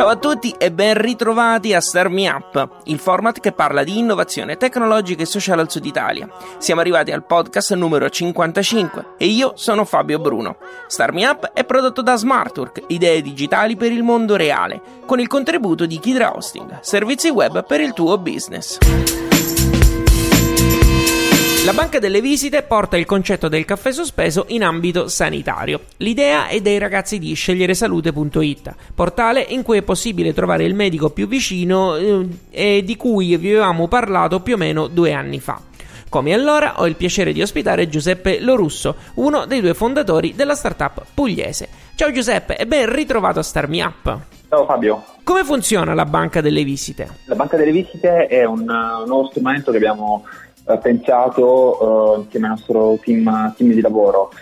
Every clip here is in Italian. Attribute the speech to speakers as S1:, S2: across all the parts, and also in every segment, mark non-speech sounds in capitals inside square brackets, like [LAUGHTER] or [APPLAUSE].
S1: Ciao a tutti e ben ritrovati a Star Me Up, il format che parla di innovazione tecnologica e sociale al Sud Italia. Siamo arrivati al podcast numero 55 e io sono Fabio Bruno. Star Me Up è prodotto da Smartwork, idee digitali per il mondo reale, con il contributo di Kidra Hosting, servizi web per il tuo business. La banca delle visite porta il concetto del caffè sospeso in ambito sanitario. L'idea è dei ragazzi di sceglieresalute.it, portale in cui è possibile trovare il medico più vicino eh, e di cui vi avevamo parlato più o meno due anni fa. Come allora ho il piacere di ospitare Giuseppe Lorusso, uno dei due fondatori della startup pugliese. Ciao Giuseppe e ben ritrovato a Starmi Up.
S2: Ciao Fabio.
S1: Come funziona la banca delle visite?
S2: La banca delle visite è un, uh, nuovo strumento che abbiamo pensato uh, insieme al nostro team, team di lavoro.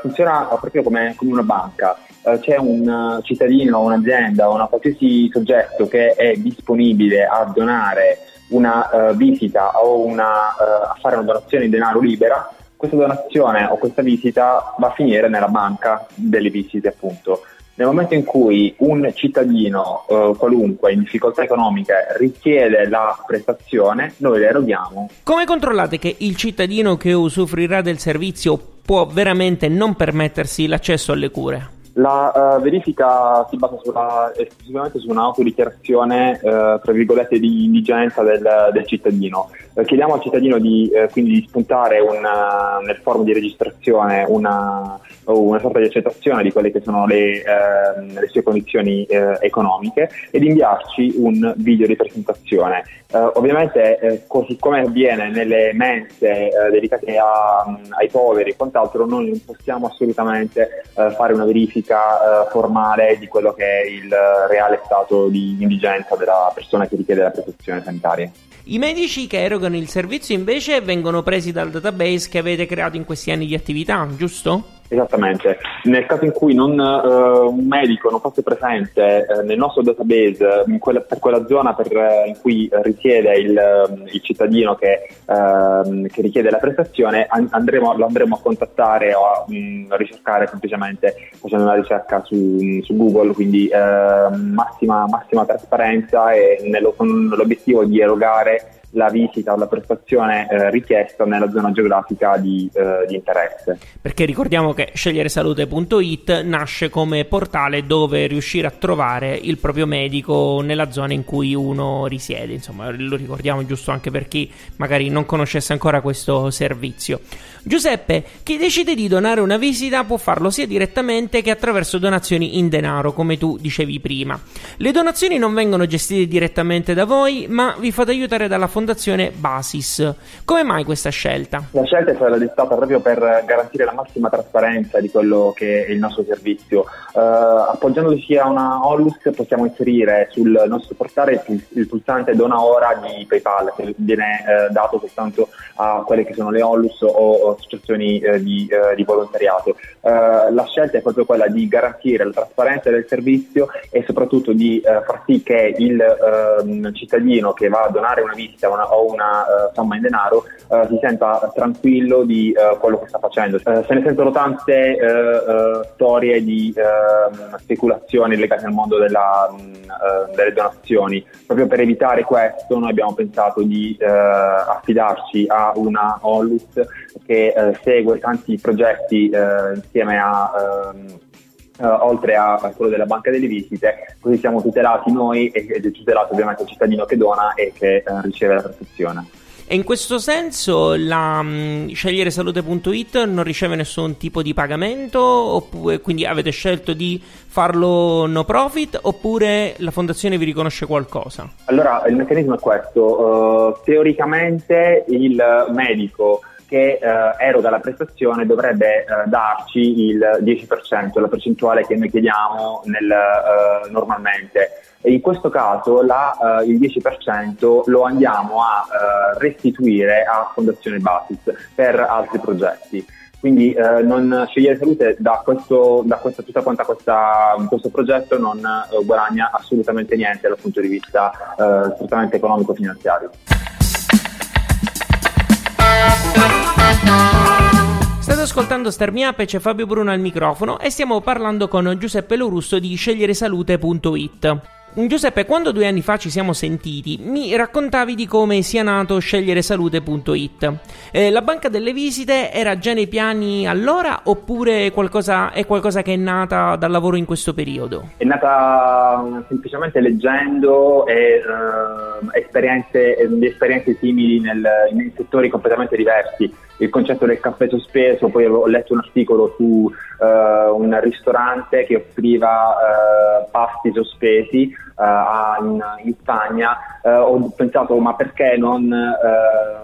S2: funziona proprio come, come una banca. c'è un cittadino, un'azienda, una qualsiasi soggetto che è disponibile a donare una visita o una, a fare una donazione in denaro libera, questa donazione o questa visita va a finire nella banca delle visite appunto. Nel momento in cui un cittadino eh, qualunque in difficoltà economiche richiede la prestazione, noi le eroghiamo.
S1: Come controllate che il cittadino che usufruirà del servizio può veramente non permettersi l'accesso alle cure?
S2: La uh, verifica si basa sulla, esclusivamente su un'autodichiarazione, uh, tra virgolette, di indigenza del, del cittadino. Uh, chiediamo al cittadino di, quindi di spuntare una, nel forum di registrazione una, una, sorta di accettazione di quelle che sono le, ehm, le sue condizioni economiche e di inviarci un video di presentazione. ovviamente, così come avviene nelle mense dedicate a, ai poveri e quant'altro, noi non possiamo assolutamente fare una verifica eh, formale di quello che è il reale stato di indigenza della persona che richiede la protezione sanitaria.
S1: I medici che erogano il servizio invece vengono presi dal database che avete creato in questi anni di attività, giusto?
S2: Esattamente, nel caso in cui non, uh, un medico non fosse presente uh, nel nostro database quella, per quella zona per, uh, in cui risiede il, il cittadino che, ehm, che, richiede la prestazione, an- andremo, lo andremo a contattare o a mh, ricercare semplicemente facendo una ricerca su, su Google, quindi massima, massima, trasparenza e nello, con l'obiettivo di erogare la visita o la prestazione eh, richiesta nella zona geografica di, eh, di, interesse.
S1: Perché ricordiamo che sceglieresalute.it nasce come portale dove riuscire a trovare il proprio medico nella zona in cui uno risiede, insomma lo ricordiamo giusto anche per chi magari non conoscesse ancora questo servizio. Giuseppe, chi decide di donare una visita può farlo sia direttamente che attraverso donazioni in denaro, come tu dicevi prima. Le donazioni non vengono gestite direttamente da voi, ma vi fate aiutare dalla fondazione Fondazione Basis. Come mai questa scelta?
S2: La scelta è stata dettata proprio per garantire la massima trasparenza di quello che è il nostro servizio. Uh, appoggiandoci a una Onlus possiamo inserire sul nostro portale il, pulsante Dona Ora di PayPal che viene uh, dato soltanto a quelle che sono le Onlus o, o associazioni uh, di, di, volontariato. la scelta è proprio quella di garantire la trasparenza del servizio e soprattutto di far sì che il ehm, cittadino che va a donare una visita una, o una uh, somma in denaro uh, si senta tranquillo di uh, quello che sta facendo. se ne sentono tante storie di ehm, speculazioni legate al mondo della, delle donazioni. Proprio per evitare questo noi abbiamo pensato di affidarci a una Onlus che segue tanti progetti insieme a ehm, Uh, oltre a, quello della banca delle visite, così siamo tutelati noi ed è tutelato ovviamente il cittadino che dona e che uh, riceve la protezione.
S1: E in questo senso la um, sceglieresalute.it non riceve nessun tipo di pagamento, oppure, quindi avete scelto di farlo no profit oppure la fondazione vi riconosce qualcosa?
S2: Allora, il meccanismo è questo, uh, teoricamente il medico che eh, eroga la prestazione dovrebbe eh, darci il 10%, la percentuale che noi chiediamo nel, eh, normalmente. E in questo caso la, eh, il 10% lo andiamo a eh, restituire a Fondazione Basis per altri progetti. Quindi eh, non scegliere salute da, questo, da questa, tutta quanta questa, questo progetto non guadagna assolutamente niente dal punto di vista strettamente economico-finanziario.
S1: State ascoltando Starmi Up c'è Fabio Bruno al microfono e stiamo parlando con Giuseppe Lorusso di sceglieresalute.it. Giuseppe, quando due anni fa ci siamo sentiti, mi raccontavi di come sia nato sceglieresalute.it. Eh, la banca delle visite era già nei piani allora oppure qualcosa, è qualcosa che è nata dal lavoro in questo periodo?
S2: È nata mm, semplicemente leggendo e, uh, esperienze, esperienze, simili nel, in settori completamente diversi. Il concetto del caffè sospeso, poi ho letto un articolo su uh, un ristorante che offriva uh, pasti sospesi uh, in, in, Spagna, ho pensato ma perché non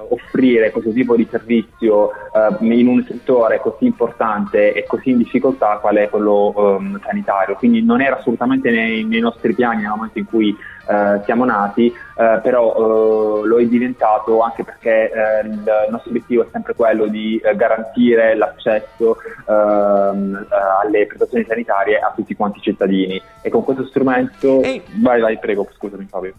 S2: offrire questo tipo di servizio in un settore così importante e così in difficoltà qual è quello um, sanitario. Quindi non era assolutamente nei, nei nostri piani nel momento in cui siamo nati, però lo è diventato anche perché il nostro obiettivo è sempre quello di garantire l'accesso ehm, alle prestazioni sanitarie a tutti quanti i cittadini e con questo strumento... Ehi Vai, vai, prego, scusami Fabio.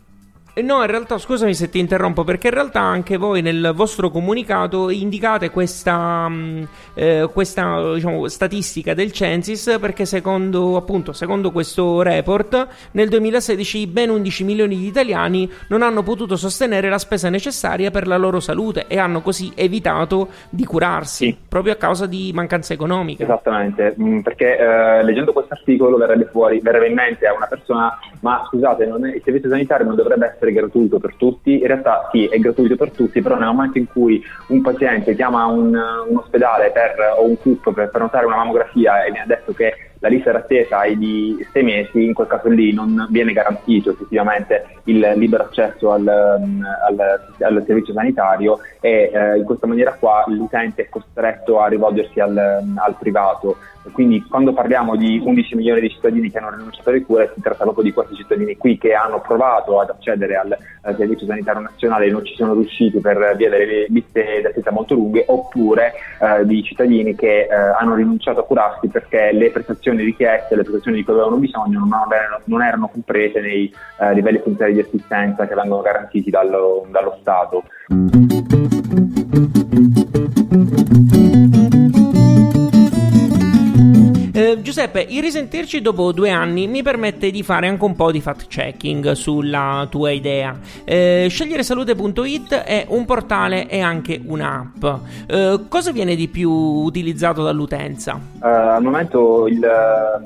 S1: Eh, no, in realtà scusami se ti interrompo, perché in realtà anche voi nel vostro comunicato indicate questa, mm, eh, questa diciamo, statistica del Censis, perché secondo, appunto, secondo questo report nel 2016 ben 11 milioni di italiani non hanno potuto sostenere la spesa necessaria per la loro salute e hanno così evitato di curarsi, sì. proprio a causa di mancanze economiche.
S2: Esattamente, mm, perché eh, leggendo questo articolo verrebbe fuori, verrebbe in mente a una persona, ma scusate, è, il servizio sanitario non dovrebbe essere essere gratuito per tutti, in realtà sì, è gratuito per tutti, però nel momento in cui un paziente chiama un, un ospedale per, o un CUP per prenotare una mammografia e viene detto che la lista d'attesa è di sei mesi, in quel caso lì non viene garantito effettivamente il libero accesso al, al, al servizio sanitario e eh, in questa maniera qua l'utente è costretto a rivolgersi al, al privato. Quindi quando parliamo di 11 milioni di cittadini che hanno rinunciato alle cure si tratta proprio di questi cittadini qui che hanno provato ad accedere al, al servizio sanitario nazionale e non ci sono riusciti per via delle liste d'attesa molto lunghe oppure eh, di cittadini che eh, hanno rinunciato a curarsi perché le prestazioni richieste, le prestazioni di cui avevano bisogno non erano, non erano comprese nei eh, livelli essenziali di assistenza che vengono garantiti dallo, dallo Stato.
S1: Giuseppe, il risentirci dopo due anni mi permette di fare anche un po' di fact checking sulla tua idea. Eh, sceglieresalute.it è un portale e anche un'app. Eh, cosa viene di più utilizzato dall'utenza?
S2: Uh, al momento il,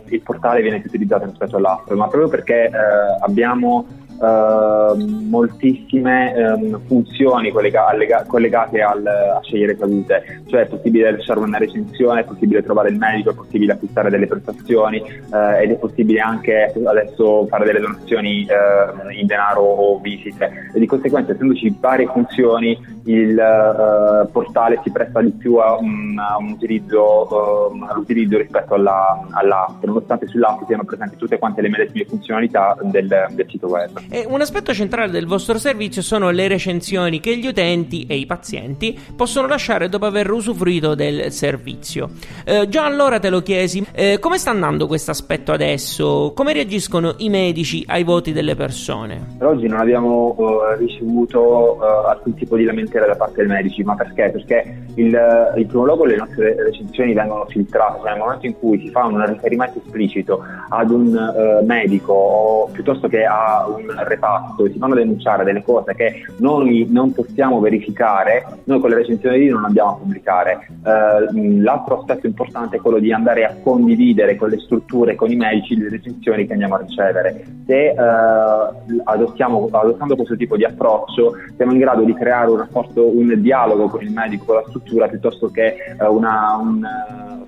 S2: il, portale viene più utilizzato rispetto all'app, ma proprio perché uh, abbiamo moltissime um, funzioni collega- allega- collegate al, a scegliere salute, cioè è possibile lasciare una recensione, è possibile trovare il medico, è possibile acquistare delle prestazioni uh, ed è possibile anche adesso fare delle donazioni uh, in denaro o visite e di conseguenza essendoci varie funzioni il uh, portale si presta di più a un, a un utilizzo, ehm, all'utilizzo rispetto alla, all'app, nonostante sull'app siano presenti tutte quante le medesime funzionalità del, del sito web.
S1: E un aspetto centrale del vostro servizio sono le recensioni che gli utenti e i pazienti possono lasciare dopo aver usufruito del servizio. Eh, già allora te lo chiesi, eh, come sta andando questo aspetto adesso? Come reagiscono i medici ai voti delle persone?
S2: Per oggi non abbiamo uh, ricevuto uh, alcun tipo di lamentela da parte dei medici, ma perché? Perché il, il primo luogo le nostre recensioni vengono filtrate, cioè nel momento in cui si fa un riferimento esplicito ad un uh, medico o piuttosto che a un reparto e si fanno denunciare delle cose che noi non possiamo verificare, noi con le recensioni lì non andiamo a pubblicare. Uh, l'altro aspetto importante è quello di andare a condividere con le strutture, con i medici, le recensioni che andiamo a ricevere. Se uh, adottiamo, adottando questo tipo di approccio siamo in grado di creare un rapporto, un dialogo con il medico, con la struttura, piuttosto che uh, una, un,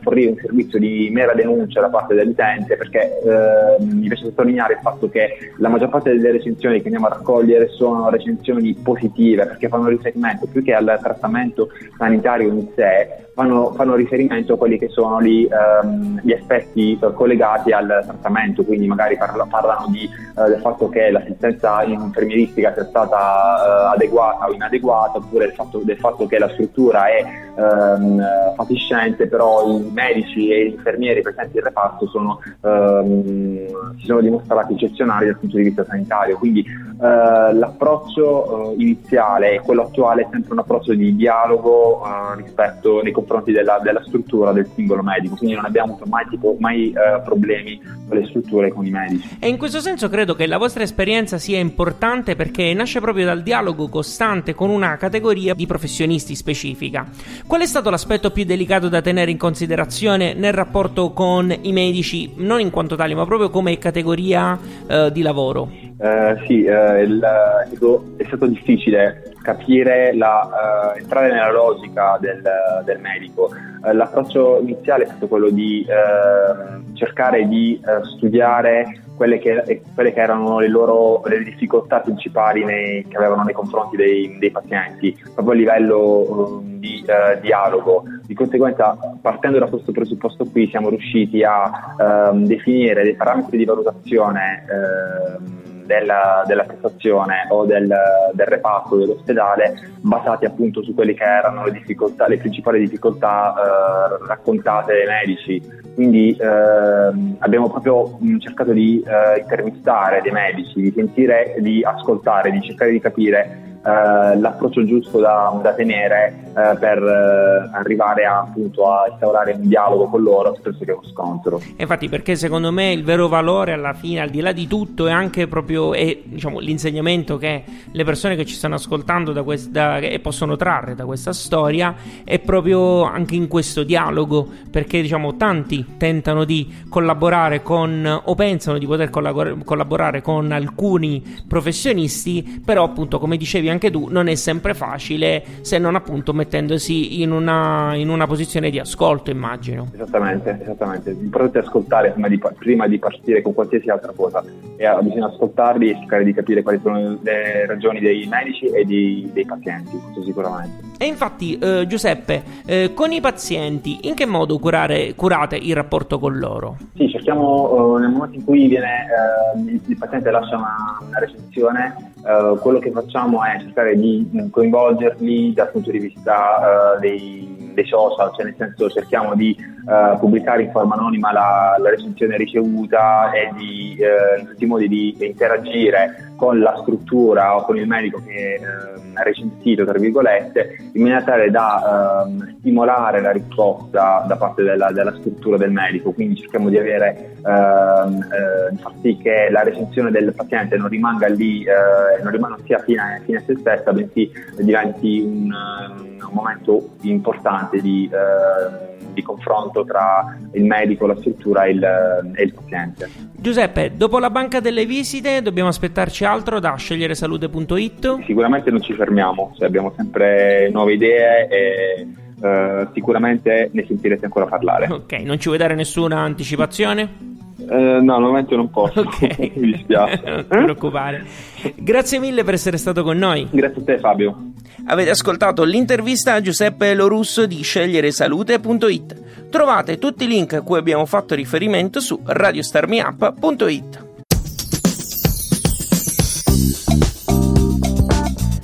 S2: fornire un servizio di mera denuncia da parte dell'utente, perché mi piace sottolineare il fatto che la maggior parte delle recensioni che andiamo a raccogliere sono recensioni positive perché fanno riferimento più che al trattamento sanitario in sé, fanno, fanno, riferimento a quelli che sono gli, um, gli aspetti collegati al trattamento, quindi magari parla, parlano di, uh, del fatto che l'assistenza infermieristica sia stata uh, adeguata o inadeguata, oppure del fatto, del fatto che la struttura è um, fatiscente, però i medici e gli infermieri presenti in reparto sono, um, si sono dimostrati eccezionali dal punto di vista sanitario. Quindi l'approccio iniziale e quello attuale è sempre un approccio di dialogo rispetto nei confronti della, della, struttura del singolo medico, quindi non abbiamo avuto mai, tipo, mai eh, problemi con le strutture con i medici.
S1: E in questo senso credo che la vostra esperienza sia importante perché nasce proprio dal dialogo costante con una categoria di professionisti specifica. Qual è stato l'aspetto più delicato da tenere in considerazione nel rapporto con i medici, non in quanto tali, ma proprio come categoria eh, di lavoro?
S2: Uh, sì, uh, il, è stato difficile capire la, uh, entrare nella logica del, del medico. l'approccio iniziale è stato quello di cercare di studiare quelle che, quelle che, erano le loro le difficoltà principali nei, che avevano nei confronti dei, dei pazienti, proprio a livello di dialogo. Di conseguenza, partendo da questo presupposto qui, siamo riusciti a definire dei parametri di valutazione della, della prestazione o del, del, reparto dell'ospedale basati appunto su quelle che erano le, difficoltà, le principali difficoltà eh, raccontate dai medici. Quindi eh, abbiamo proprio cercato di eh, intervistare dei medici, di sentire, di ascoltare, di cercare di capire eh, l'approccio giusto da, da tenere eh, per eh, arrivare a, appunto a instaurare un dialogo con loro piuttosto che uno scontro.
S1: Infatti, perché secondo me il vero valore alla fine, al di là di tutto, è anche proprio è, diciamo, l'insegnamento che le persone che ci stanno ascoltando da questa, e possono trarre da questa storia è proprio anche in questo dialogo, perché diciamo tanti tentano di collaborare con o pensano di poter collaborare con alcuni professionisti, però appunto come dicevi anche tu, non è sempre facile se non appunto mettendosi in una, in una posizione di ascolto, immagino.
S2: Esattamente, esattamente. L'importante è ascoltare prima di, prima di partire con qualsiasi altra cosa. E ah, bisogna ascoltarli e cercare di capire quali sono le ragioni dei medici e di, dei pazienti, questo sicuramente.
S1: E infatti, eh, Giuseppe, eh, con i pazienti, in che modo curare, curate il rapporto con loro?
S2: Sì, cerchiamo eh, nel momento in cui viene, eh, il, il, paziente lascia una, una recensione, eh, quello che facciamo è cercare di coinvolgerli dal punto di vista uh, dei, dei, social, cioè nel senso cerchiamo di uh, pubblicare in forma anonima la, la recensione ricevuta e di, i modi di interagire con la struttura o con il medico che ehm, ha recensito, tra virgolette, in maniera tale da ehm, stimolare la risposta da parte della, della, struttura del medico. Quindi cerchiamo di avere, ehm, eh, far sì che la recensione del paziente non rimanga lì, eh, non rimanga sia fine, fine a se stessa, bensì diventi un, un momento importante di eh, di confronto tra il medico, la struttura e il, e il, paziente.
S1: Giuseppe, dopo la banca delle visite dobbiamo aspettarci altro da sceglieresalute.it?
S2: Sicuramente non ci fermiamo, cioè abbiamo sempre nuove idee e uh, sicuramente ne sentirete ancora parlare.
S1: Ok, non ci vuoi dare nessuna anticipazione?
S2: Uh, no, al momento non posso, okay. [LAUGHS] mi dispiace.
S1: non ti preoccupare. Grazie mille per essere stato con noi.
S2: Grazie a te Fabio.
S1: Avete ascoltato l'intervista a Giuseppe Lorusso di sceglieresalute.it. Trovate tutti i link a cui abbiamo fatto riferimento su radiostarmiup.it.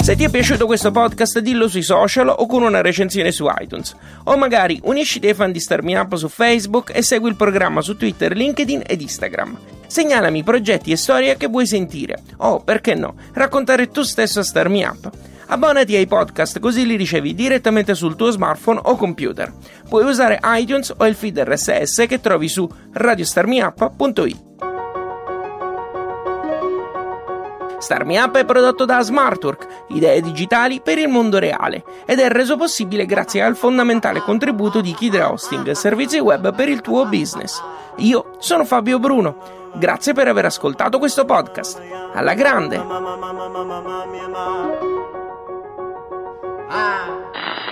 S1: Se ti è piaciuto questo podcast dillo sui social o con una recensione su iTunes. O magari unisciti ai fan di Starmi Up su Facebook e segui il programma su Twitter, LinkedIn ed Instagram. Segnalami progetti e storie che vuoi sentire. O, perché no, raccontare tu stesso a Starmi Up. Abbonati ai podcast così li ricevi direttamente sul tuo smartphone o computer. Puoi usare iTunes o il feed RSS che trovi su radiostarmiup.it. Starmi Up è prodotto da Smartwork, idee digitali per il mondo reale, ed è reso possibile grazie al fondamentale contributo di Kidra Hosting, servizi web per il tuo business. Io sono Fabio Bruno. Grazie per aver ascoltato questo podcast. Alla grande! Ah.